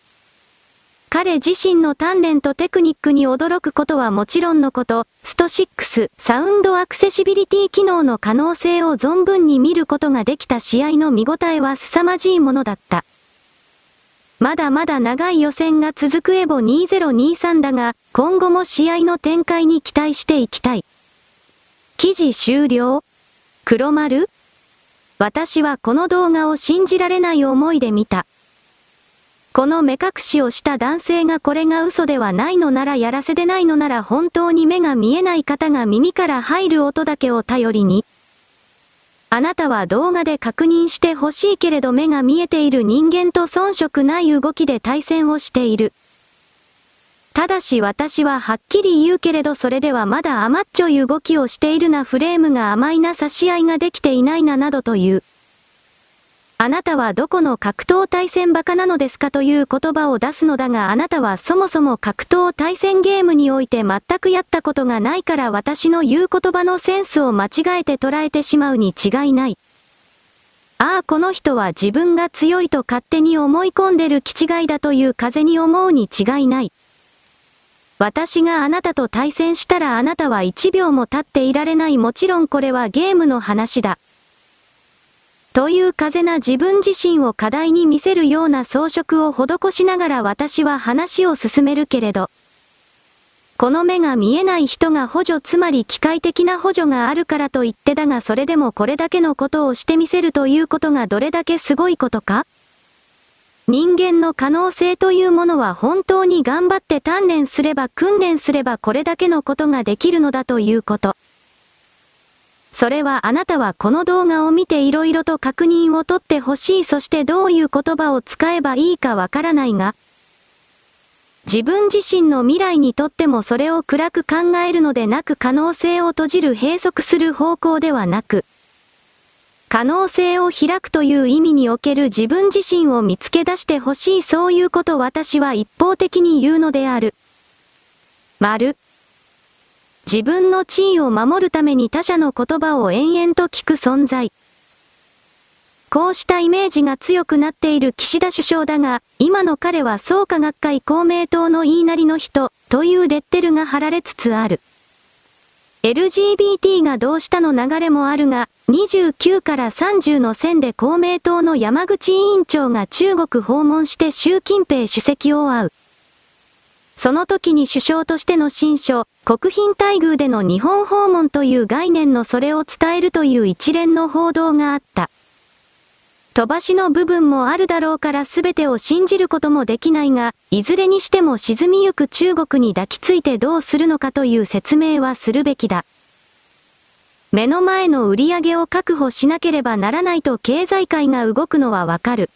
彼自身の鍛錬とテクニックに驚くことはもちろんのこと、スト6サウンドアクセシビリティ機能の可能性を存分に見ることができた試合の見応えは凄まじいものだった。まだまだ長い予選が続くエボ2023だが、今後も試合の展開に期待していきたい。記事終了？黒丸？私はこの動画を信じられない思いで見た。この目隠しをした男性がこれが嘘ではないのならやらせでないのなら本当に目が見えない方が耳から入る音だけを頼りに、あなたは動画で確認してほしいけれど目が見えている人間と遜色ない動きで対戦をしている。ただし私ははっきり言うけれどそれではまだ甘っちょい動きをしているなフレームが甘いな差し合いができていないななどという。あなたはどこの格闘対戦バカなのですかという言葉を出すのだがあなたはそもそも格闘対戦ゲームにおいて全くやったことがないから私の言う言葉のセンスを間違えて捉えてしまうに違いない。ああこの人は自分が強いと勝手に思い込んでる気違いだという風に思うに違いない。私があなたと対戦したらあなたは1秒も経っていられないもちろんこれはゲームの話だ。という風な自分自身を課題に見せるような装飾を施しながら私は話を進めるけれど、この目が見えない人が補助つまり機械的な補助があるからと言ってだがそれでもこれだけのことをしてみせるということがどれだけすごいことか人間の可能性というものは本当に頑張って鍛錬すれば訓練すればこれだけのことができるのだということ。それはあなたはこの動画を見て色々と確認を取ってほしいそしてどういう言葉を使えばいいかわからないが、自分自身の未来にとってもそれを暗く考えるのでなく可能性を閉じる閉塞する方向ではなく、可能性を開くという意味における自分自身を見つけ出してほしいそういうこと私は一方的に言うのである。丸。自分の地位を守るために他者の言葉を延々と聞く存在。こうしたイメージが強くなっている岸田首相だが、今の彼は創価学会公明党の言いなりの人、というレッテルが貼られつつある。LGBT がどうしたの流れもあるが、29から30の線で公明党の山口委員長が中国訪問して習近平主席を会う。その時に首相としての新書、国賓待遇での日本訪問という概念のそれを伝えるという一連の報道があった。飛ばしの部分もあるだろうから全てを信じることもできないが、いずれにしても沈みゆく中国に抱きついてどうするのかという説明はするべきだ。目の前の売り上げを確保しなければならないと経済界が動くのはわかる。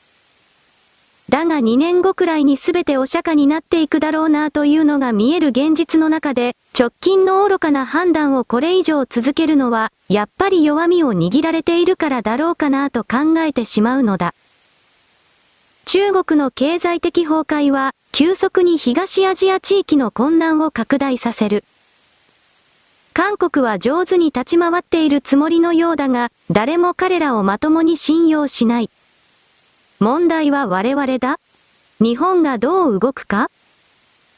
だが2年後くらいに全てお釈迦になっていくだろうなというのが見える現実の中で、直近の愚かな判断をこれ以上続けるのは、やっぱり弱みを握られているからだろうかなと考えてしまうのだ。中国の経済的崩壊は、急速に東アジア地域の混乱を拡大させる。韓国は上手に立ち回っているつもりのようだが、誰も彼らをまともに信用しない。問題は我々だ？日本がどう動くか？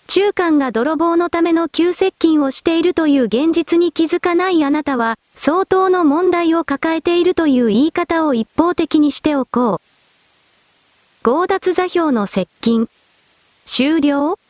中間が泥棒のための急接近をしているという現実に気づかないあなたは、相当の問題を抱えているという言い方を一方的にしておこう。強奪座標の接近。終了？